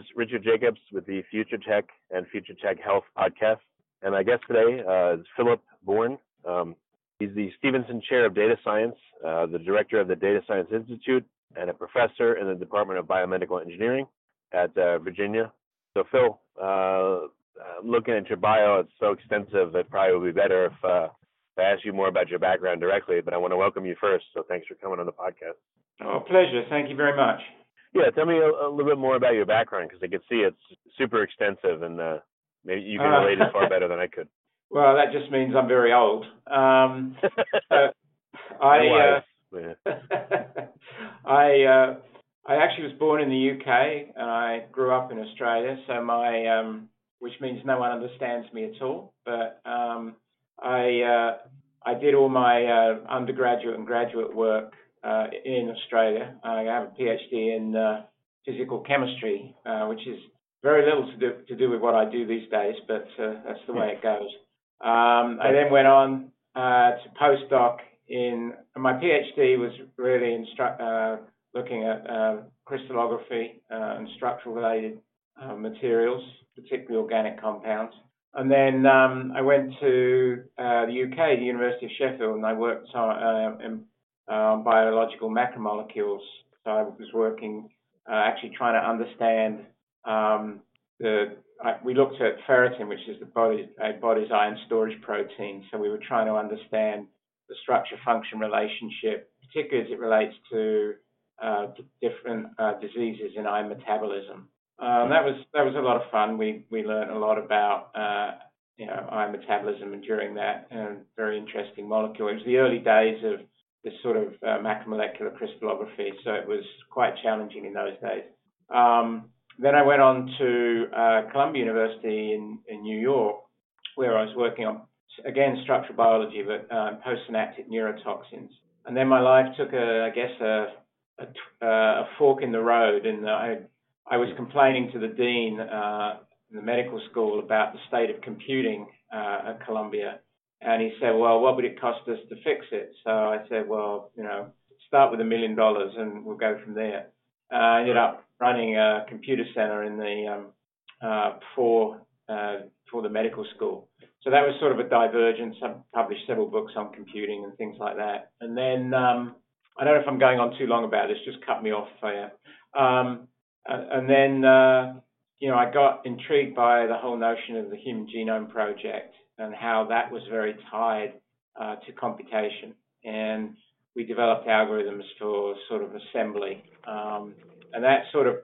Is Richard Jacobs with the Future Tech and Future Tech Health podcast. And my guest today uh, is Philip Bourne. Um, he's the Stephenson Chair of Data Science, uh, the Director of the Data Science Institute, and a professor in the Department of Biomedical Engineering at uh, Virginia. So, Phil, uh, looking at your bio, it's so extensive it probably would be better if, uh, if I asked you more about your background directly, but I want to welcome you first. So, thanks for coming on the podcast. Oh, pleasure. Thank you very much. Yeah, tell me a, a little bit more about your background because I can see it's super extensive and uh, maybe you can relate uh, it far better than I could. Well, that just means I'm very old. Um, I uh, I uh, I actually was born in the UK and I grew up in Australia, so my um, which means no one understands me at all. But um, I uh, I did all my uh, undergraduate and graduate work uh, in Australia. I have a PhD in uh, physical chemistry, uh, which is very little to do, to do with what I do these days, but uh, that's the way it goes. Um, I then went on uh, to postdoc in my PhD was really uh, looking at crystallography and structural related materials, particularly organic compounds. And then um, I went to uh, the UK, the University of Sheffield, and I worked on, uh, in um, biological macromolecules. So I was working uh, actually trying to understand um, the. I, we looked at ferritin, which is the body, a body's iron storage protein. So we were trying to understand the structure-function relationship, particularly as it relates to uh, different uh, diseases in iron metabolism. Um, that was that was a lot of fun. We we learned a lot about uh, you know iron metabolism, and during that, and very interesting molecule. It was the early days of this sort of uh, macromolecular crystallography, so it was quite challenging in those days. Um, then I went on to uh, Columbia University in, in New York, where I was working on, again, structural biology, but uh, postsynaptic neurotoxins. And then my life took a, I guess, a, a, a fork in the road, and I, I was complaining to the dean uh, in the medical school about the state of computing uh, at Columbia and he said, well, what would it cost us to fix it? So I said, well, you know, start with a million dollars and we'll go from there. Uh, I ended up running a computer center in the um, uh, for uh, for the medical school. So that was sort of a divergence. I published several books on computing and things like that. And then um, I don't know if I'm going on too long about this. Just cut me off. Um, and then uh, you know I got intrigued by the whole notion of the Human Genome Project and how that was very tied uh, to computation. And we developed algorithms for sort of assembly. Um, and that sort of,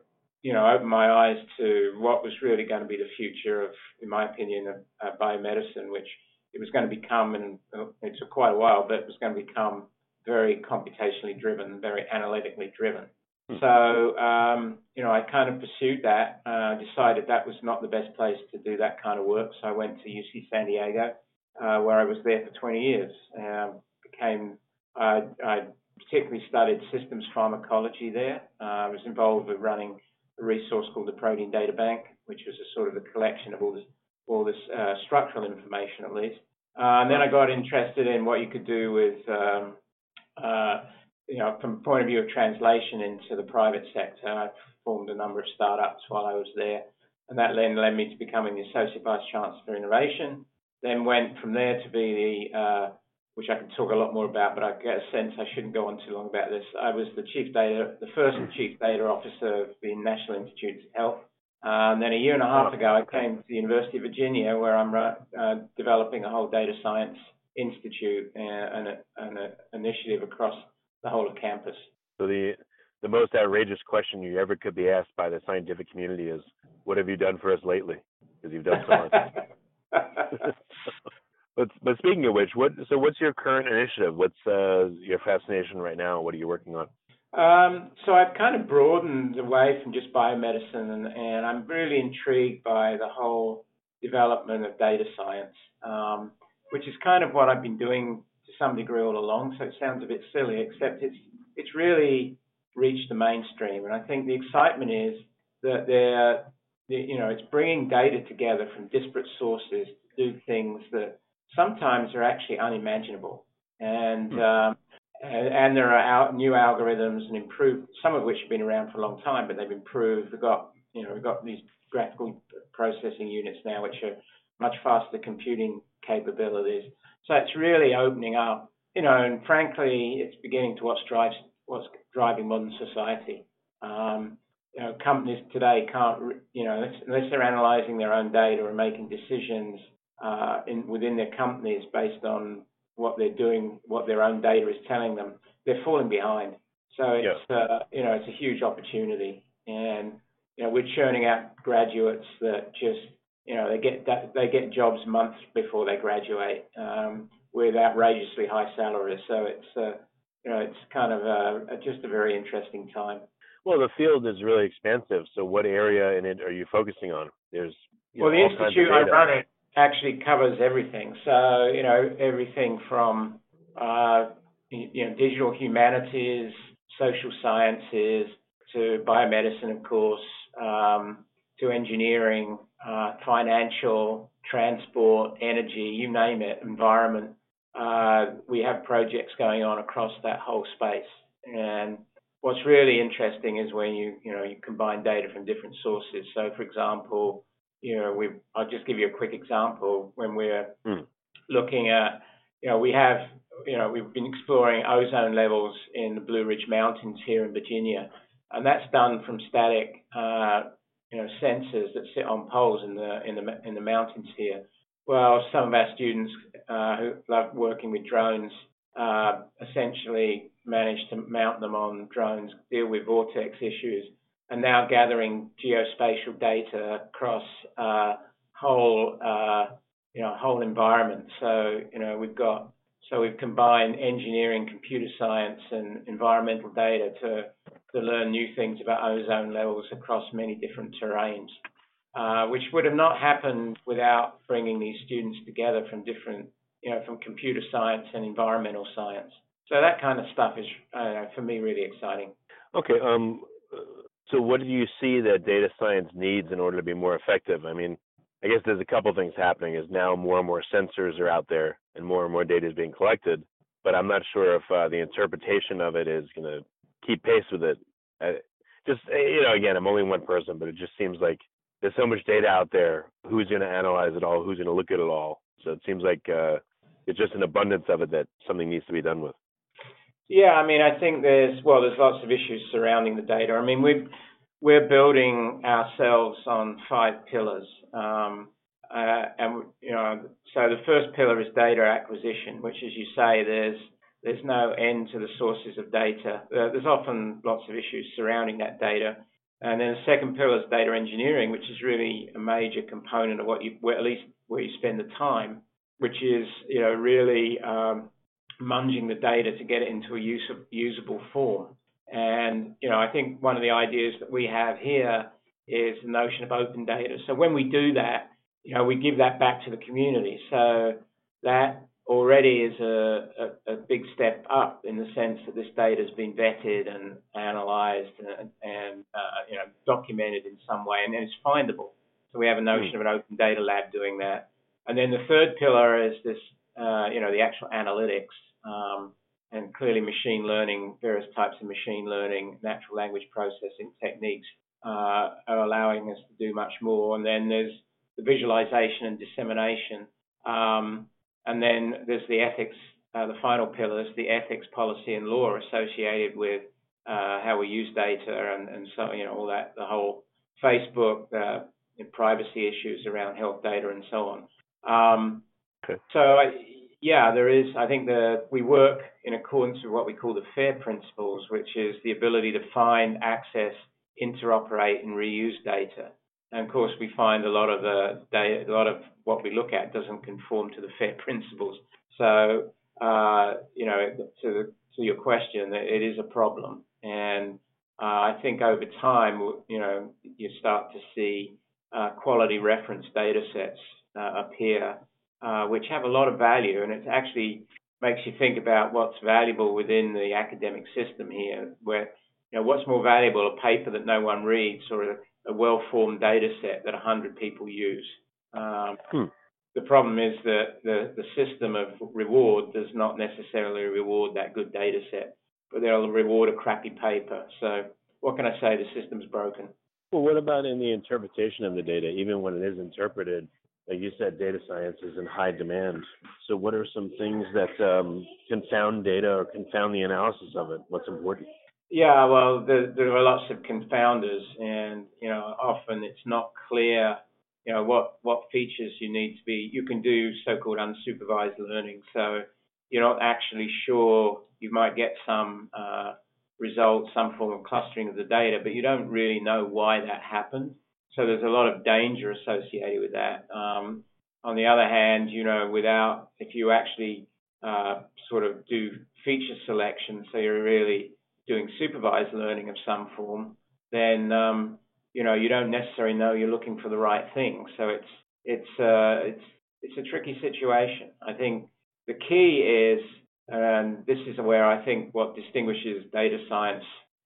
you know, opened my eyes to what was really going to be the future of, in my opinion, of uh, biomedicine, which it was going to become, and it took quite a while, but it was going to become very computationally driven, very analytically driven. Hmm. So, um, you know, I kind of pursued that. Uh, decided that was not the best place to do that kind of work. So I went to UC San Diego, uh, where I was there for 20 years. Um, became, uh, I particularly studied systems pharmacology there. Uh, I was involved with running a resource called the Protein Data Bank, which was a sort of a collection of all this, all this uh, structural information, at least. Uh, and then I got interested in what you could do with um, you know, from point of view of translation into the private sector, I formed a number of startups while I was there, and that then led me to becoming the Associate Vice Chancellor for Innovation. Then went from there to be the, uh, which I can talk a lot more about, but I get a sense I shouldn't go on too long about this. I was the Chief Data, the first Chief Data Officer of the National Institutes of Health. Uh, and then a year and a half ago, I came to the University of Virginia, where I'm uh, developing a whole data science institute uh, and, an initiative across the whole of campus. So the the most outrageous question you ever could be asked by the scientific community is, "What have you done for us lately?" Because you've done so much. but but speaking of which, what so what's your current initiative? What's uh, your fascination right now? What are you working on? Um, so I've kind of broadened away from just biomedicine, and, and I'm really intrigued by the whole development of data science, um, which is kind of what I've been doing some degree all along. So it sounds a bit silly, except it's it's really reached the mainstream, and I think the excitement is that they're you know it's bringing data together from disparate sources to do things that sometimes are actually unimaginable, and hmm. um, and, and there are new algorithms and improved, some of which have been around for a long time, but they've improved. We've got, you know, we've got these graphical processing units now, which are much faster computing capabilities. So it's really opening up, you know, and frankly, it's beginning to what drives what's driving modern society. Um, you know, companies today can't, you know, unless, unless they're analyzing their own data and making decisions uh, in, within their companies based on what they're doing, what their own data is telling them, they're falling behind. So it's yeah. uh, you know it's a huge opportunity, and you know we're churning out graduates that just you know they get they get jobs months before they graduate um, with outrageously high salaries. So it's uh, you know it's kind of a, a, just a very interesting time. Well, the field is really expansive. So what area in it are you focusing on? There's well, know, the institute I run it actually covers everything. So, you know, everything from, uh, you know, digital humanities, social sciences, to biomedicine, of course, um, to engineering, uh, financial, transport, energy, you name it, environment. Uh, we have projects going on across that whole space. And what's really interesting is when you, you know, you combine data from different sources. So, for example, you know, we I'll just give you a quick example when we're mm. looking at, you know, we have, you know, we've been exploring ozone levels in the Blue Ridge Mountains here in Virginia, and that's done from static, uh, you know, sensors that sit on poles in the in the in the mountains here. Well, some of our students uh, who love working with drones uh, essentially managed to mount them on drones, deal with vortex issues, and now gathering geospatial data across uh, whole uh, you know whole environment. So you know we've got so we've combined engineering, computer science, and environmental data to to learn new things about ozone levels across many different terrains, uh, which would have not happened without bringing these students together from different you know from computer science and environmental science. So that kind of stuff is uh, for me really exciting. Okay. Um, so what do you see that data science needs in order to be more effective? I mean, I guess there's a couple things happening. Is now more and more sensors are out there, and more and more data is being collected. But I'm not sure if uh, the interpretation of it is going to keep pace with it. Uh, just uh, you know, again, I'm only one person, but it just seems like there's so much data out there. Who's going to analyze it all? Who's going to look at it all? So it seems like uh, it's just an abundance of it that something needs to be done with. Yeah, I mean, I think there's well, there's lots of issues surrounding the data. I mean, we've we're building ourselves on five pillars, um, uh, and you know, so the first pillar is data acquisition, which, as you say, there's there's no end to the sources of data. Uh, there's often lots of issues surrounding that data. And then the second pillar is data engineering, which is really a major component of what you, where, at least where you spend the time, which is you know really um, munging the data to get it into a use usable form. And you know, I think one of the ideas that we have here is the notion of open data. So when we do that, you know, we give that back to the community. So that already is a, a, a big step up in the sense that this data has been vetted and analyzed and, and uh, you know documented in some way, and it's findable. So we have a notion mm. of an open data lab doing that. And then the third pillar is this, uh, you know, the actual analytics. Um, and clearly machine learning, various types of machine learning, natural language processing techniques uh, are allowing us to do much more. And then there's the visualization and dissemination. Um, and then there's the ethics, uh, the final pillars, the ethics, policy, and law associated with uh, how we use data and, and so, you know, all that, the whole Facebook, uh, privacy issues around health data and so on. Um, okay. So I, yeah, there is. I think that we work in accordance with what we call the FAIR principles, which is the ability to find, access, interoperate, and reuse data. And of course, we find a lot of the a lot of what we look at doesn't conform to the FAIR principles. So, uh, you know, to, to your question, it is a problem. And uh, I think over time, you know, you start to see uh, quality reference data sets uh, appear, uh, which have a lot of value, and it actually makes you think about what's valuable within the academic system here, where you know what's more valuable, a paper that no one reads or a, a well-formed data set that 100 people use. Um, hmm. The problem is that the, the system of reward does not necessarily reward that good data set, but they'll reward a crappy paper. So what can I say? The system's broken. Well, what about in the interpretation of the data? Even when it is interpreted, like you said, data science is in high demand. So what are some things that um, confound data or confound the analysis of it? What's important? Yeah, well, there, there are lots of confounders, and you know, often it's not clear you know what what features you need to be. You can do so-called unsupervised learning, so you're not actually sure. You might get some uh, results, some form of clustering of the data, but you don't really know why that happened. So there's a lot of danger associated with that. Um, on the other hand, you know, without if you actually uh, sort of do feature selection, so you're really doing supervised learning of some form, then um, you know you don't necessarily know you're looking for the right thing. So it's it's uh, it's it's a tricky situation. I think the key is, and this is where I think what distinguishes data science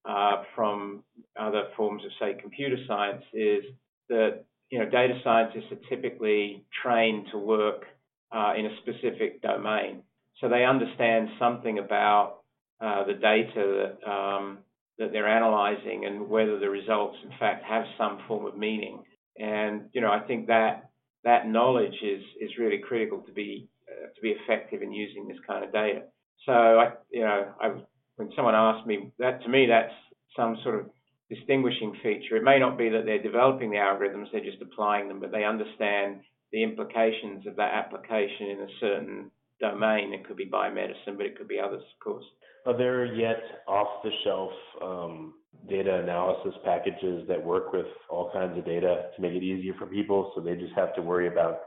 uh, from other forms of say computer science is that you know data scientists are typically trained to work uh, in a specific domain, so they understand something about uh, the data that um, that they're analyzing and whether the results, in fact, have some form of meaning. And you know, I think that that knowledge is is really critical to be uh, to be effective in using this kind of data. So I, you know, I, when someone asks me that, to me, that's some sort of distinguishing feature. It may not be that they're developing the algorithms; they're just applying them, but they understand the implications of that application in a certain domain. It could be biomedicine, but it could be others, of course. Are there yet off-the-shelf um, data analysis packages that work with all kinds of data to make it easier for people, so they just have to worry about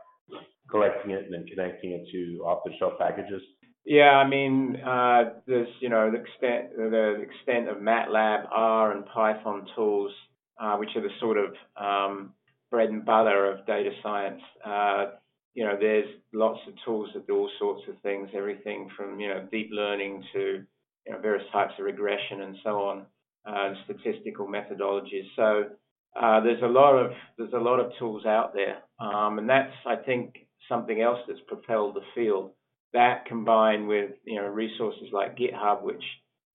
collecting it and then connecting it to off-the-shelf packages? Yeah, I mean, uh, there's you know the extent the extent of MATLAB, R, and Python tools, uh, which are the sort of um, bread and butter of data science. Uh, you know, there's lots of tools that do all sorts of things, everything from you know deep learning to you know, various types of regression and so on, uh, statistical methodologies. So uh, there's a lot of there's a lot of tools out there, um, and that's I think something else that's propelled the field. That combined with you know resources like GitHub, which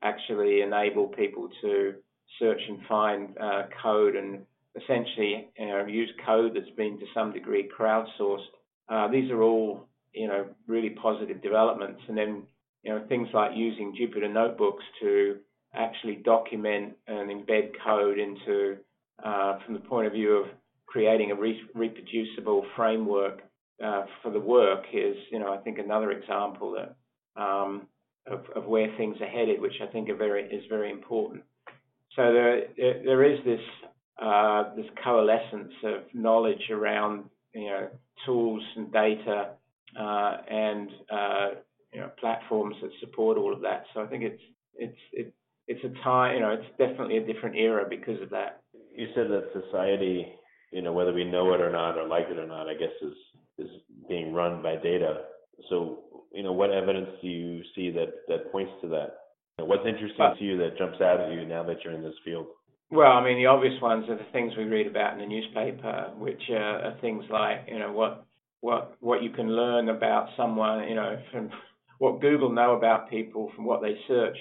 actually enable people to search and find uh, code and essentially you know, use code that's been to some degree crowdsourced. Uh, these are all you know really positive developments, and then you know, things like using Jupyter notebooks to actually document and embed code into, uh, from the point of view of creating a re- reproducible framework uh, for the work is, you know, I think another example that, um, of, of, where things are headed, which I think very is very important. So there there is this uh, this coalescence of knowledge around you know tools and data uh, and uh, you know platforms that support all of that. So I think it's it's it, it's a time you know it's definitely a different era because of that. You said that society, you know, whether we know it or not or like it or not, I guess is is being run by data. So you know, what evidence do you see that that points to that? What's interesting to you that jumps out at you now that you're in this field? Well, I mean, the obvious ones are the things we read about in the newspaper, which are, are things like, you know, what what what you can learn about someone, you know, from what Google know about people from what they search.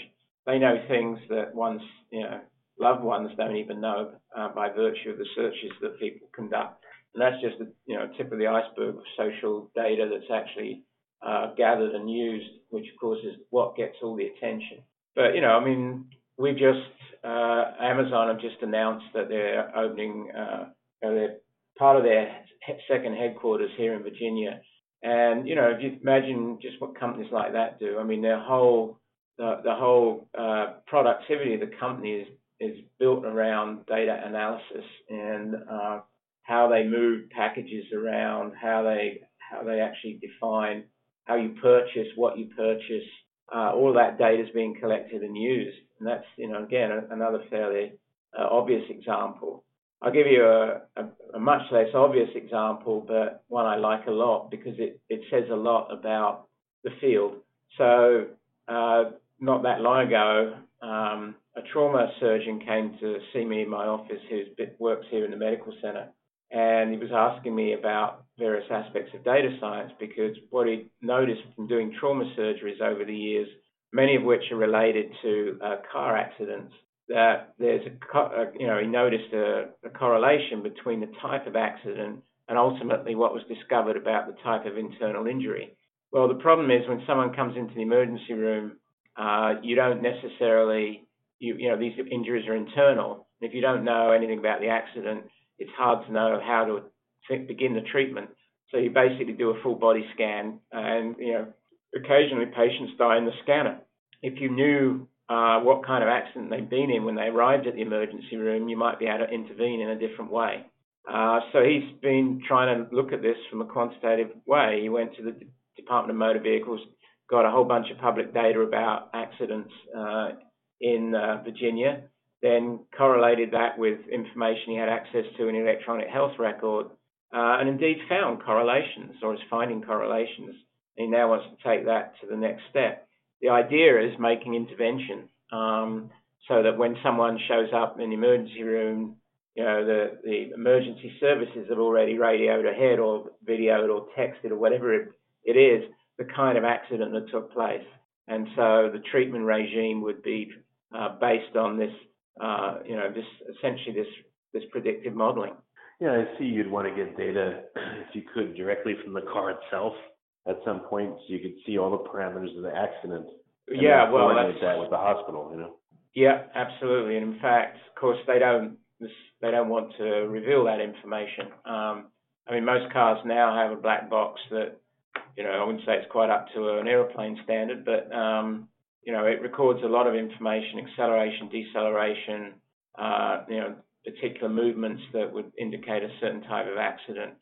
They know things that one's you know loved ones don't even know uh, by virtue of the searches that people conduct. And that's just the you know tip of the iceberg of social data that's actually uh, gathered and used, which of course is what gets all the attention. But you know, I mean, we just uh, Amazon have just announced that they're opening, uh, you know, they're part of their second headquarters here in Virginia and you know, if you imagine just what companies like that do, I mean, their whole the, the whole uh, productivity of the company is is built around data analysis and uh, how they move packages around, how they how they actually define how you purchase, what you purchase. Uh, all that data is being collected and used, and that's you know again another fairly uh, obvious example. I'll give you a, a, a, much less obvious example, but one I like a lot because it, it says a lot about the field. So, uh, not that long ago, um, a trauma surgeon came to see me in my office who works here in the medical center. And he was asking me about various aspects of data science because what he noticed from doing trauma surgeries over the years, many of which are related to uh, car accidents, that there's a, you know, he noticed a, a correlation between the type of accident and ultimately what was discovered about the type of internal injury. Well, the problem is when someone comes into the emergency room, uh, you don't necessarily, you, you know, these injuries are internal. If you don't know anything about the accident, it's hard to know how to begin the treatment. So you basically do a full body scan, and you know, occasionally patients die in the scanner. If you knew uh, what kind of accident they'd been in when they arrived at the emergency room, you might be able to intervene in a different way. Uh, so he's been trying to look at this from a quantitative way. He went to the D- Department of Motor Vehicles, got a whole bunch of public data about accidents uh, in uh, Virginia, then correlated that with information he had access to in electronic health record, uh, and indeed found correlations or is finding correlations. He now wants to take that to the next step. The idea is making intervention um, so that when someone shows up in the emergency room, you know, the, the emergency services have already radioed ahead or videoed or texted or whatever it, it is, the kind of accident that took place. And so the treatment regime would be uh, based on this uh, you know, this essentially this this predictive modeling. Yeah, I see you'd want to get data if you could directly from the car itself at some point, so you could see all the parameters of the accident. Yeah, well, that's that with the hospital, you know. Yeah, absolutely. And in fact, of course, they don't they don't want to reveal that information. Um, I mean, most cars now have a black box that, you know, I wouldn't say it's quite up to an aeroplane standard, but um, you know, it records a lot of information, acceleration, deceleration, uh, you know, particular movements that would indicate a certain type of accident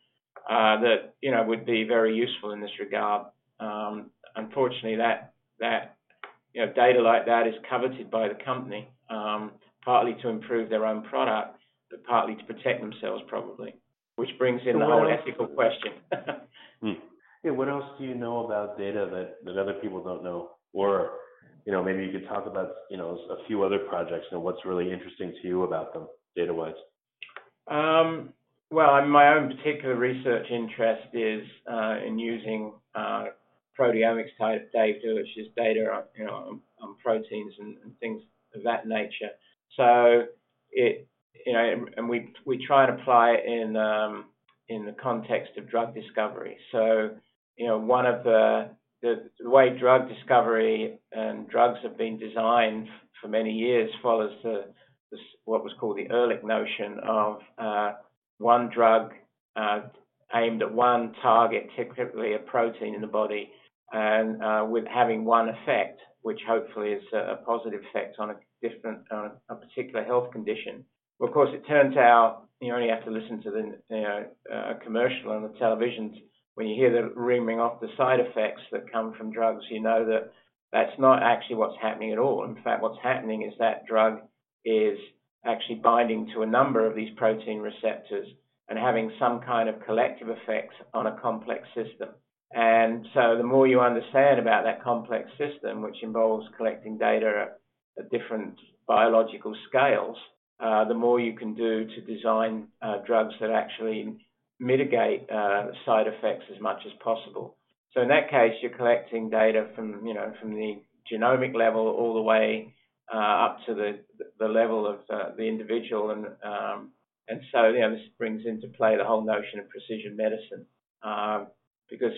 uh, that, you know, would be very useful in this regard. Um, unfortunately, that, that, you know, data like that is coveted by the company, um, partly to improve their own product, but partly to protect themselves probably, which brings in so the whole else? ethical question. hmm. Yeah, what else do you know about data that, that other people don't know? Or you know, maybe you could talk about, you know, a few other projects and what's really interesting to you about them data-wise. Um, well, my own particular research interest is uh, in using uh, proteomics type data, which is data, you know, on, on proteins and, and, things of that nature. So it, you know, and we we try and apply it in um, in the context of drug discovery. So, you know, one of the the, the way drug discovery and drugs have been designed for many years follows the, the what was called the Ehrlich notion of uh, one drug uh, aimed at one target, typically a protein in the body, and uh, with having one effect, which hopefully is a, positive effect on a different, on a particular health condition. Well, of course, it turns out you only have to listen to the you know, uh, commercial on the television when you hear the reaming off the side effects that come from drugs, you know that that's not actually what's happening at all. In fact, what's happening is that drug is actually binding to a number of these protein receptors and having some kind of collective effects on a complex system. And so the more you understand about that complex system, which involves collecting data at, at different biological scales, uh, the more you can do to design uh, drugs that actually mitigate uh, side effects as much as possible. So in that case, you're collecting data from you know from the genomic level all the way uh, up to the the level of uh, the individual, and um, and so you know this brings into play the whole notion of precision medicine, um, because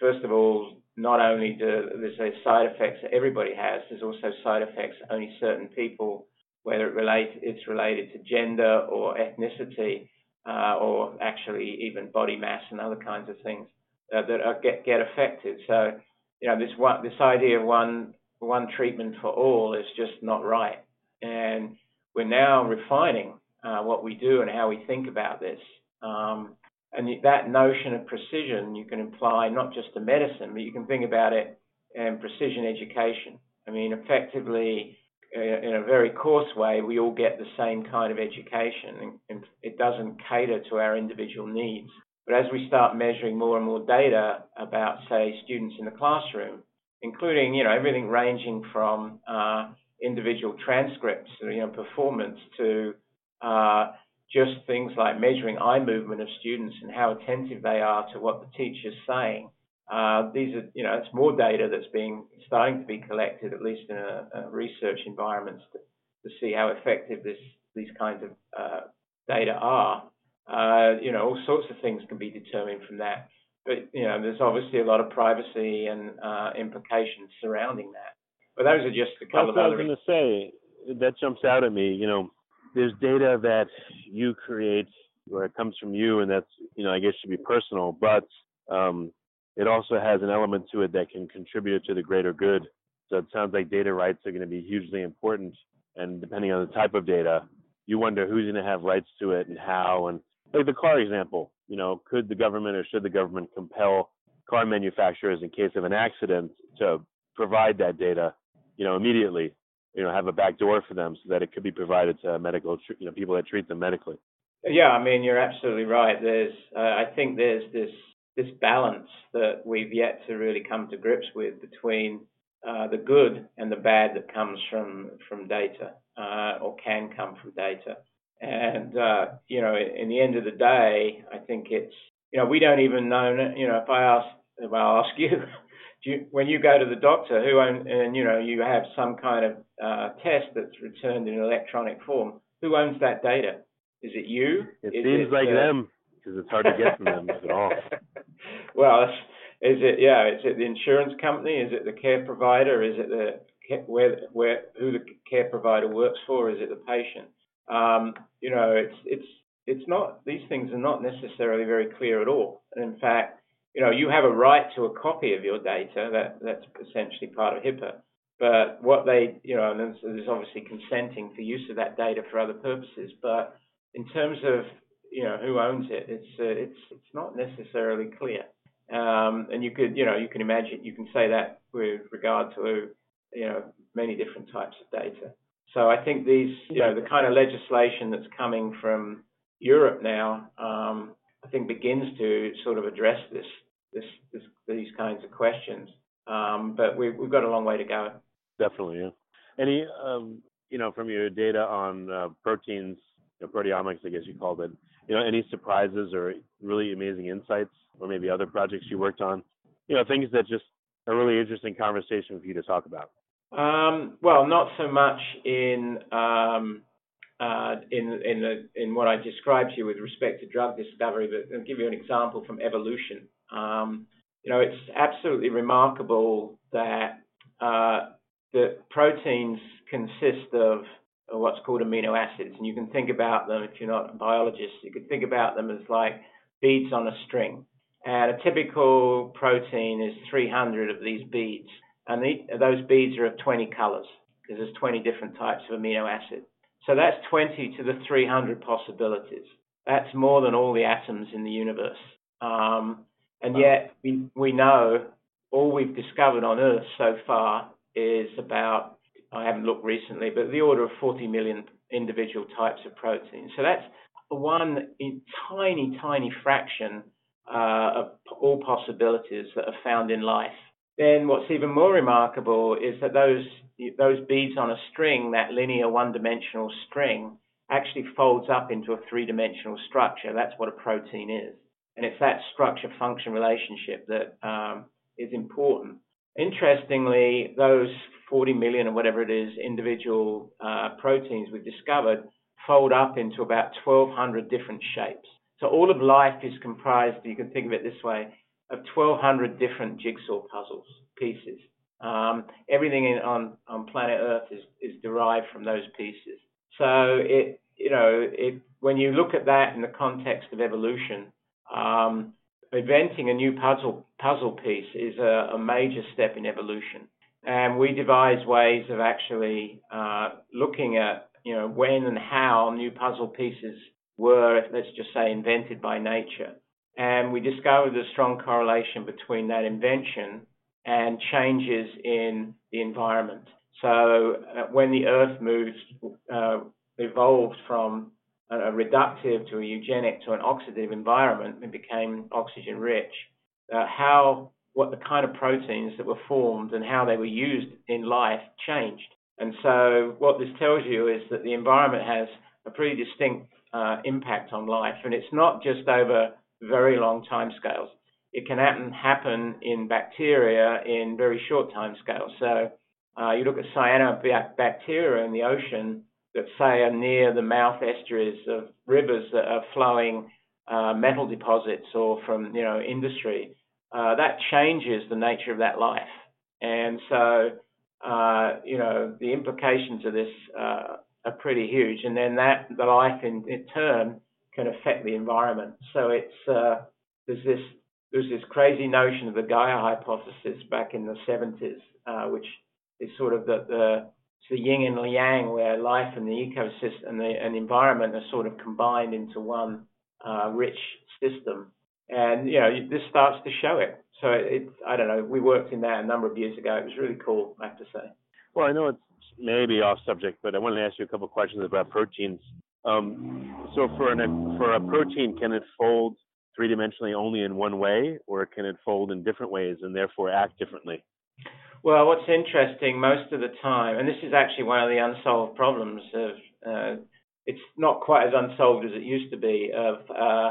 first of all, not only do there's a side effects that everybody has, there's also side effects only certain people, whether it relates it's related to gender or ethnicity uh, or actually even body mass and other kinds of things uh, that are, get get affected. So you know this one this idea of one one treatment for all is just not right, and we're now refining uh, what we do and how we think about this. Um, and that notion of precision you can apply not just to medicine, but you can think about it in precision education. I mean, effectively, in a very coarse way, we all get the same kind of education, and it doesn't cater to our individual needs. But as we start measuring more and more data about, say, students in the classroom, including you know everything ranging from uh, individual transcripts, you know, performance to uh, just things like measuring eye movement of students and how attentive they are to what the teacher's saying. Uh, these are, you know, it's more data that's being starting to be collected, at least in a, a research environments, to, to, see how effective this these kinds of uh, data are. Uh, you know, all sorts of things can be determined from that. But you know, there's obviously a lot of privacy and uh, implications surrounding that. But those are just a couple That's of other. I was going to say that jumps out at me. You know, there's data that you create where it comes from you, and that's you know I guess should be personal, but um, it also has an element to it that can contribute to the greater good. So it sounds like data rights are going to be hugely important, and depending on the type of data, you wonder who's going to have rights to it and how. And like the car example, you know, could the government or should the government compel car manufacturers in case of an accident to provide that data, you know, immediately you know have a back door for them so that it could be provided to medical you know people that treat them medically? Yeah i mean you're absolutely right. There's uh, i think there's this this balance that we've yet to really come to grips with between uh, the good and the bad that comes from from data uh, or can come from data and uh, you know in the end of the day i think it's you know we don't even know you know if i ask if i ask you you, when you go to the doctor who own, and you know you have some kind of uh, test that's returned in electronic form, who owns that data? Is it you? It is seems it, like uh, them because it's hard to get from them at all. Well, is it yeah? Is it the insurance company? Is it the care provider? Is it the where where who the care provider works for? Is it the patient? Um, you know, it's it's it's not these things are not necessarily very clear at all. And in fact, you know, you have a right to a copy of your data. That that's essentially part of HIPAA. But what they, you know, and there's, obviously consenting for use of that data for other purposes. But in terms of, you know, who owns it, it's uh, it's it's not necessarily clear. Um, and you could, you know, you can imagine, you can say that with regard to, you know, many different types of data. So I think these, you know, the kind of legislation that's coming from Europe now, um, I think begins to sort of address this this, this these kinds of questions. Um, but we, we've got a long way to go. Definitely. Yeah. Any um, you know from your data on uh, proteins, you know, proteomics, I guess you called it. You know, any surprises or really amazing insights, or maybe other projects you worked on? You know, things that just a really interesting conversation for you to talk about. Um, well, not so much in um, uh, in in the, in what I described to you with respect to drug discovery, but I'll give you an example from evolution. Um, you know, it's absolutely remarkable that uh, that proteins consist of what's called amino acids, and you can think about them if you're not a biologist, you could think about them as like beads on a string. And a typical protein is 300 of these beads, and the, those beads are of 20 colors because there's 20 different types of amino acid. So that's 20 to the 300 possibilities. That's more than all the atoms in the universe. Um, and yet we, we know all we've discovered on Earth so far is about, I haven't looked recently, but the order of 40 million individual types of proteins. So that's one tiny, tiny fraction uh, of all possibilities that are found in life. Then what's even more remarkable is that those those beads on a string, that linear one-dimensional string, actually folds up into a three-dimensional structure. That's what a protein is, and it's that structure-function relationship that um, is important. Interestingly, those 40 million or whatever it is individual uh, proteins we've discovered fold up into about 1,200 different shapes. So all of life is comprised, you can think of it this way, of 1,200 different jigsaw puzzles, pieces. Um, everything in, on, on planet Earth is, is derived from those pieces. So it, you know, it, when you look at that in the context of evolution, um, inventing a new puzzle puzzle piece is a, a, major step in evolution. And we devise ways of actually uh, looking at, you know, when and how new puzzle pieces were, let's just say, invented by nature. And we discovered a strong correlation between that invention and changes in the environment. So uh, when the Earth moves, uh, evolved from a, a reductive to a eugenic to an oxidative environment and became oxygen rich, uh, how what the kind of proteins that were formed and how they were used in life changed. And so what this tells you is that the environment has a pretty distinct uh, impact on life, and it's not just over very long time scales. It can happen, happen in bacteria in very short time scales. So uh, you look at cyanobacteria in the ocean that say are near the mouth estuaries of rivers that are flowing uh, metal deposits or from you know industry. Uh, that changes the nature of that life, and so uh, you know the implications of this uh, are pretty huge. And then that the life in, in turn can affect the environment. So it's uh, there's this there's this crazy notion of the Gaia hypothesis back in the 70s, uh, which is sort of the, the the yin and the yang, where life and the ecosystem and the, and environment are sort of combined into one uh, rich system. And you know, this starts to show it. So it's I don't know. We worked in that a number of years ago. It was really cool, I have to say. Well, I know it's maybe off subject, but I wanted to ask you a couple of questions about proteins. Um, so for an for a protein, can it fold three dimensionally only in one way, or can it fold in different ways and therefore act differently? Well, what's interesting most of the time, and this is actually one of the unsolved problems of, uh, it's not quite as unsolved as it used to be of uh,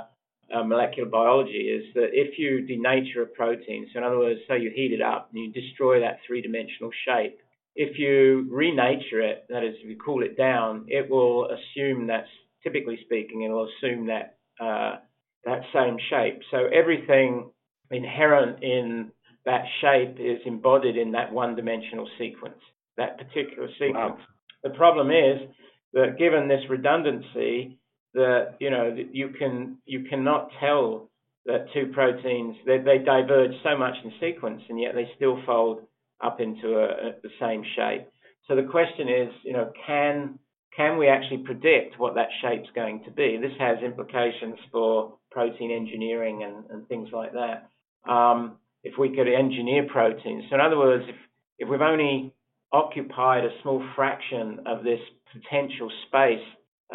uh, molecular biology, is that if you denature a protein, so in other words, say you heat it up and you destroy that three-dimensional shape, if you renature it, that is, if you cool it down, it will assume that, typically speaking, it will assume that uh, that same shape. So everything inherent in that shape is embodied in that one-dimensional sequence, that particular sequence. Wow. The problem is that given this redundancy, that you know you can you cannot tell that two proteins they, they diverge so much in sequence and yet they still fold up into a, a, the same shape. So the question is, you know, can can we actually predict what that shape's going to be? This has implications for protein engineering and, and things like that. Um, if we could engineer proteins. So in other words, if, if we've only occupied a small fraction of this potential space,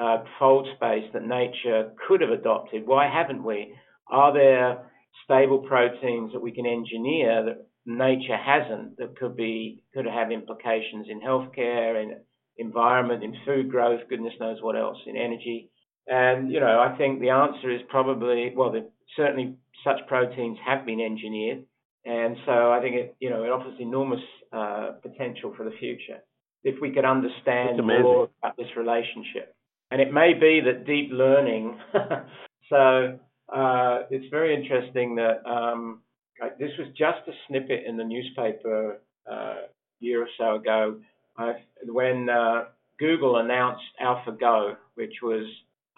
uh, fold space that nature could have adopted, why haven't we? Are there stable proteins that we can engineer that nature hasn't that could be could have implications in healthcare and environment, in food growth, goodness knows what else, in energy. And you know, I think the answer is probably well, the, certainly such proteins have been engineered. And so I think it, you know, it offers enormous uh, potential for the future if we could understand more about this relationship. And it may be that deep learning. so uh, it's very interesting that um, this was just a snippet in the newspaper uh, a year or so ago when uh, Google announced AlphaGo, which was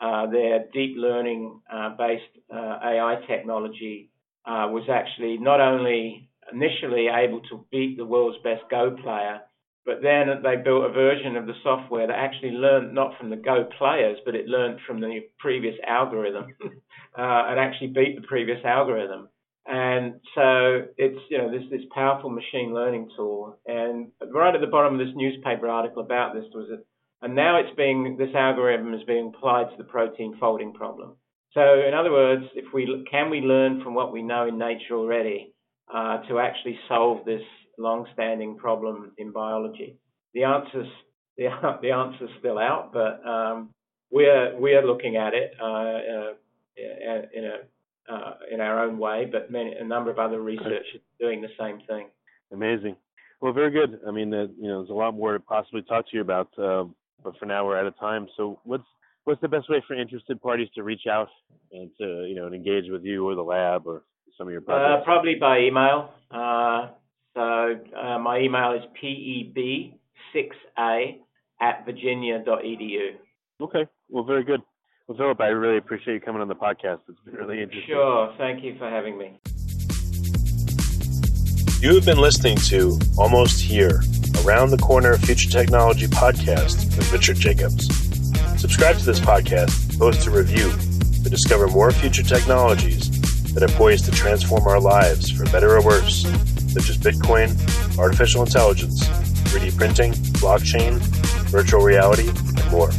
uh, their deep learning uh, based AI technology was actually not only initially able to beat the world's best Go player, but then they built a version of the software that actually learned not from the Go players, but it learned from the previous algorithm and actually beat the previous algorithm. And so it's you know this this powerful machine learning tool. And right at the bottom of this newspaper article about this was it, and now it's being this algorithm is being applied to the protein folding problem. So, in other words, if we can we learn from what we know in nature already uh, to actually solve this long-standing problem in biology? The answer's the, the answer's still out, but um, we're we're looking at it uh, uh, in a uh, in our own way, but many, a number of other researchers doing the same thing. Amazing. Well, very good. I mean, uh, you know, there's a lot more to possibly talk to you about, uh, but for now we're out of time. So, what's what's the best way for interested parties to reach out and to you know and engage with you or the lab or some of your projects? Uh, probably by email. Uh, so uh, my email is peb6a at virginia.edu. Okay. Well, very good. Well, Philip, I really appreciate you coming on the podcast. It's been really interesting. Sure. Thank you for having me. You have been listening to Almost Here, Around the Corner Future Technology podcast with Richard Jacobs. Subscribe to this podcast, post a review to discover more future technologies that are poised to transform our lives for better or worse, such as Bitcoin, artificial intelligence, 3D printing, blockchain, virtual reality, and more.